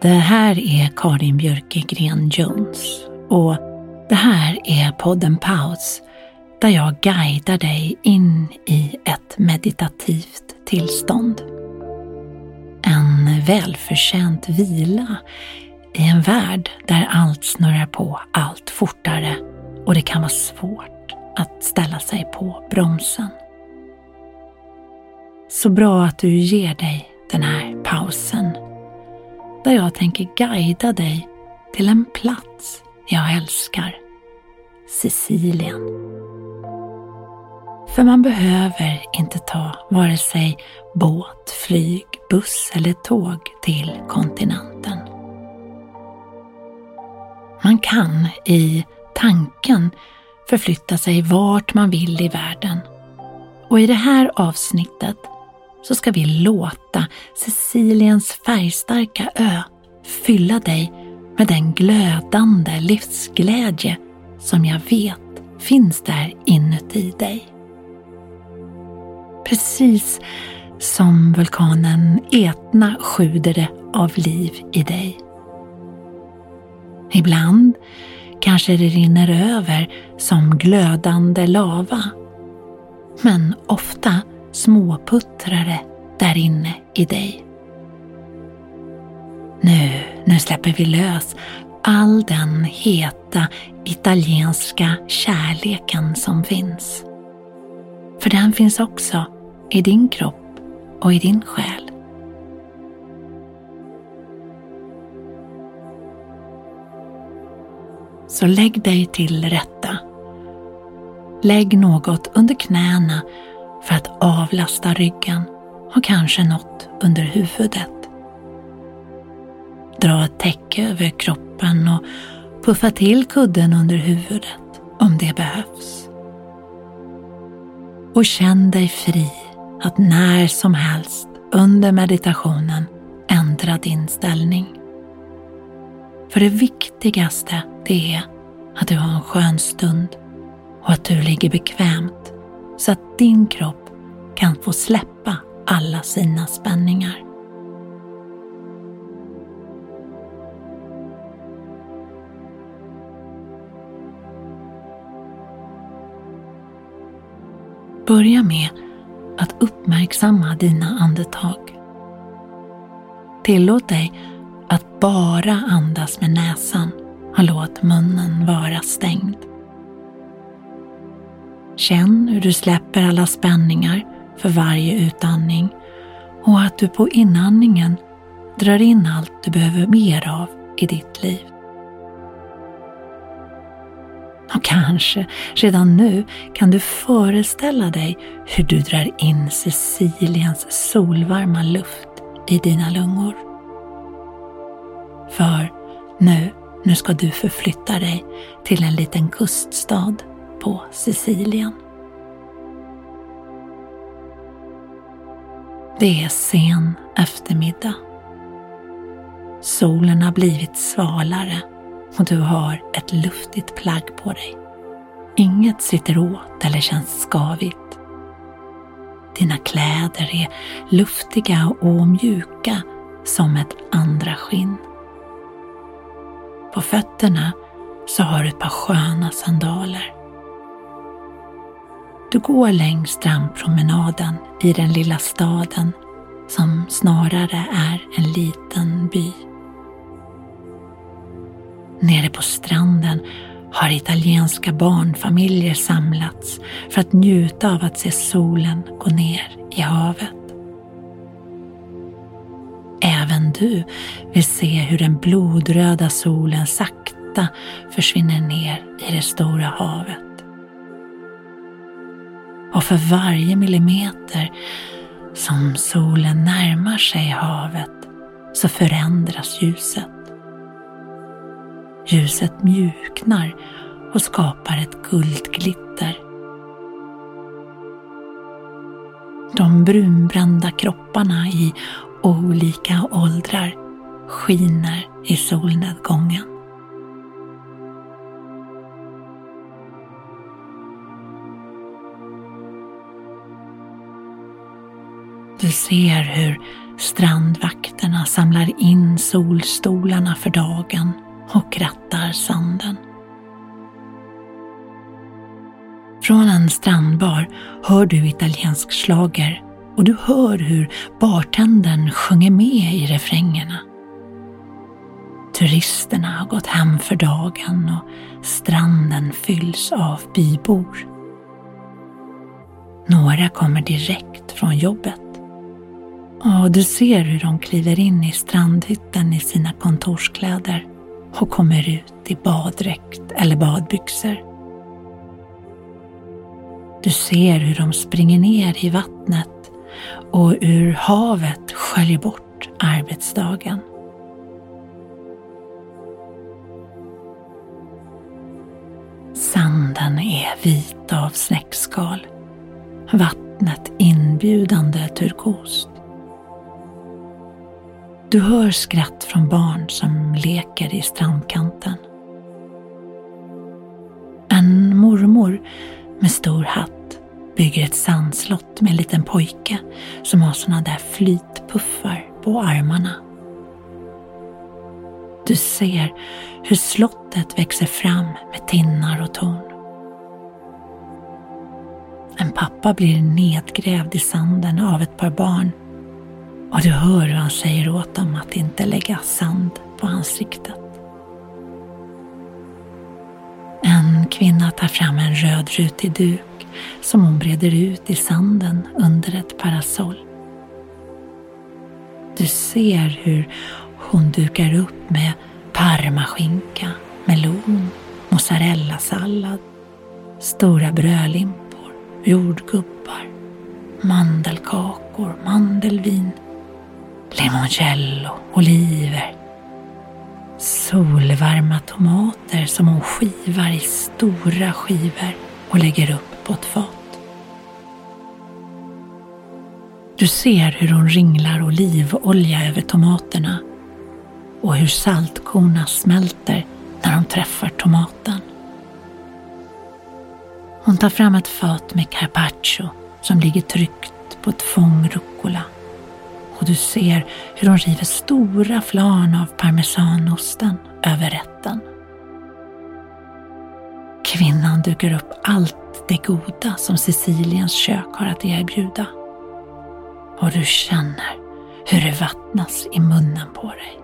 Det här är Karin Björkegren Jones och det här är podden Paus där jag guidar dig in i ett meditativt tillstånd. En välförtjänt vila i en värld där allt snurrar på allt fortare och det kan vara svårt att ställa sig på bromsen. Så bra att du ger dig den här pausen där jag tänker guida dig till en plats jag älskar, Sicilien. För man behöver inte ta vare sig båt, flyg, buss eller tåg till kontinenten. Man kan i tanken förflytta sig vart man vill i världen. Och i det här avsnittet så ska vi låta Siciliens färgstarka ö fylla dig med den glödande livsglädje som jag vet finns där inuti dig. Precis som vulkanen Etna sjuder det av liv i dig. Ibland kanske det rinner över som glödande lava. Men ofta småputtrar det där inne i dig. Nu, nu släpper vi lös all den heta italienska kärleken som finns. För den finns också i din kropp och i din själ. Så lägg dig till rätta. Lägg något under knäna för att avlasta ryggen och kanske något under huvudet. Dra ett täcke över kroppen och puffa till kudden under huvudet om det behövs. Och känn dig fri att när som helst under meditationen ändra din ställning. För det viktigaste det är att du har en skön stund och att du ligger bekvämt så att din kropp kan få släppa alla sina spänningar. Börja med att uppmärksamma dina andetag. Tillåt dig att bara andas med näsan och låt munnen vara stängd. Känn hur du släpper alla spänningar för varje utandning och att du på inandningen drar in allt du behöver mer av i ditt liv. Kanske redan nu kan du föreställa dig hur du drar in Siciliens solvarma luft i dina lungor. För nu, nu ska du förflytta dig till en liten kuststad på Sicilien. Det är sen eftermiddag. Solen har blivit svalare och du har ett luftigt plagg på dig. Inget sitter åt eller känns skavigt. Dina kläder är luftiga och mjuka som ett andra skinn. På fötterna så har du ett par sköna sandaler. Du går längs strandpromenaden i den lilla staden som snarare är en liten by. Nere på stranden har italienska barnfamiljer samlats för att njuta av att se solen gå ner i havet. Även du vill se hur den blodröda solen sakta försvinner ner i det stora havet. Och för varje millimeter som solen närmar sig havet så förändras ljuset. Ljuset mjuknar och skapar ett guldglitter. De brunbrända kropparna i olika åldrar skiner i solnedgången. Du ser hur strandvakterna samlar in solstolarna för dagen och krattar sanden. Från en strandbar hör du italiensk slager och du hör hur bartendern sjunger med i refrängerna. Turisterna har gått hem för dagen och stranden fylls av bybor. Några kommer direkt från jobbet. Och du ser hur de kliver in i strandhytten i sina kontorskläder och kommer ut i baddräkt eller badbyxor. Du ser hur de springer ner i vattnet och ur havet sköljer bort arbetsdagen. Sanden är vit av snäckskal. Vattnet inbjudande turkost. Du hör skratt från barn som leker i strandkanten. En mormor med stor hatt bygger ett sandslott med en liten pojke som har såna där flytpuffar på armarna. Du ser hur slottet växer fram med tinnar och torn. En pappa blir nedgrävd i sanden av ett par barn och du hör hur han säger åt dem att inte lägga sand på ansiktet. En kvinna tar fram en rödrutig duk som hon breder ut i sanden under ett parasoll. Du ser hur hon dukar upp med parmaskinka, melon, mozzarellasallad, stora brödlimpor, jordgubbar, mandelkakor, mandelvin, limoncello, oliver, solvarma tomater som hon skivar i stora skivor och lägger upp på ett fat. Du ser hur hon ringlar olivolja över tomaterna och hur saltkorna smälter när de träffar tomaten. Hon tar fram ett fat med carpaccio som ligger tryckt på ett fång rucola och du ser hur hon river stora flarn av parmesanosten över rätten. Kvinnan dukar upp allt det goda som Siciliens kök har att erbjuda. Och du känner hur det vattnas i munnen på dig.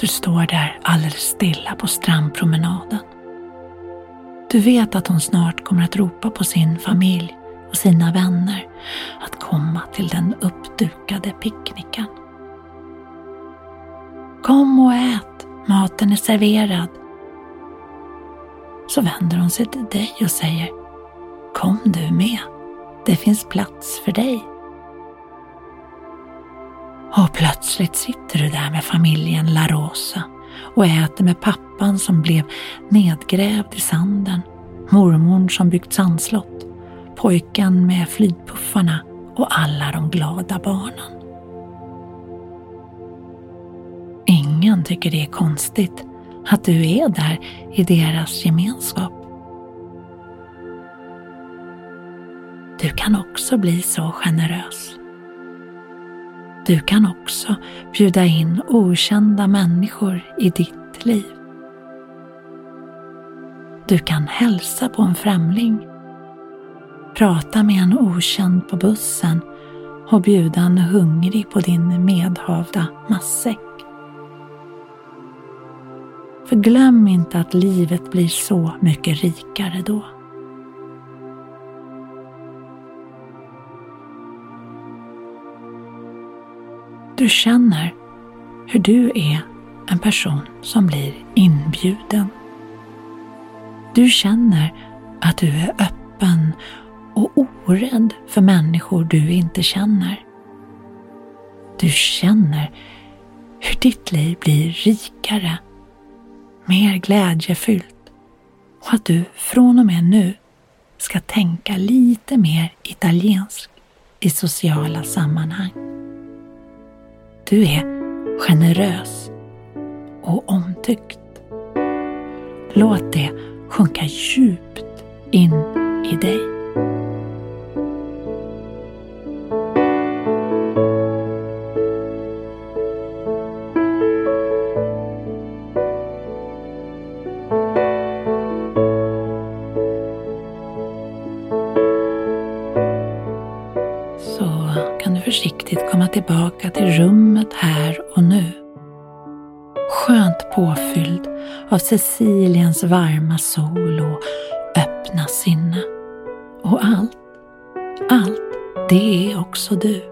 Du står där alldeles stilla på strandpromenaden. Du vet att hon snart kommer att ropa på sin familj och sina vänner att komma till den uppdukade picknicken. Kom och ät, maten är serverad. Så vänder hon sig till dig och säger Kom du med, det finns plats för dig. Och plötsligt sitter du där med familjen La Rosa och äter med pappan som blev nedgrävd i sanden mormorn som byggt sandslott, pojken med flygpuffarna och alla de glada barnen. Ingen tycker det är konstigt att du är där i deras gemenskap. Du kan också bli så generös. Du kan också bjuda in okända människor i ditt liv. Du kan hälsa på en främling, prata med en okänd på bussen och bjuda en hungrig på din medhavda matsäck. För glöm inte att livet blir så mycket rikare då. Du känner hur du är en person som blir inbjuden. Du känner att du är öppen och orädd för människor du inte känner. Du känner hur ditt liv blir rikare, mer glädjefyllt och att du från och med nu ska tänka lite mer italiensk i sociala sammanhang. Du är generös och omtyckt. Låt det sjunka djupt in i dig. Så kan du försiktigt komma tillbaka till rummet här och nu. Skönt påfylld av Ceciliens varma sol och öppna sinne. Och allt, allt, det är också du.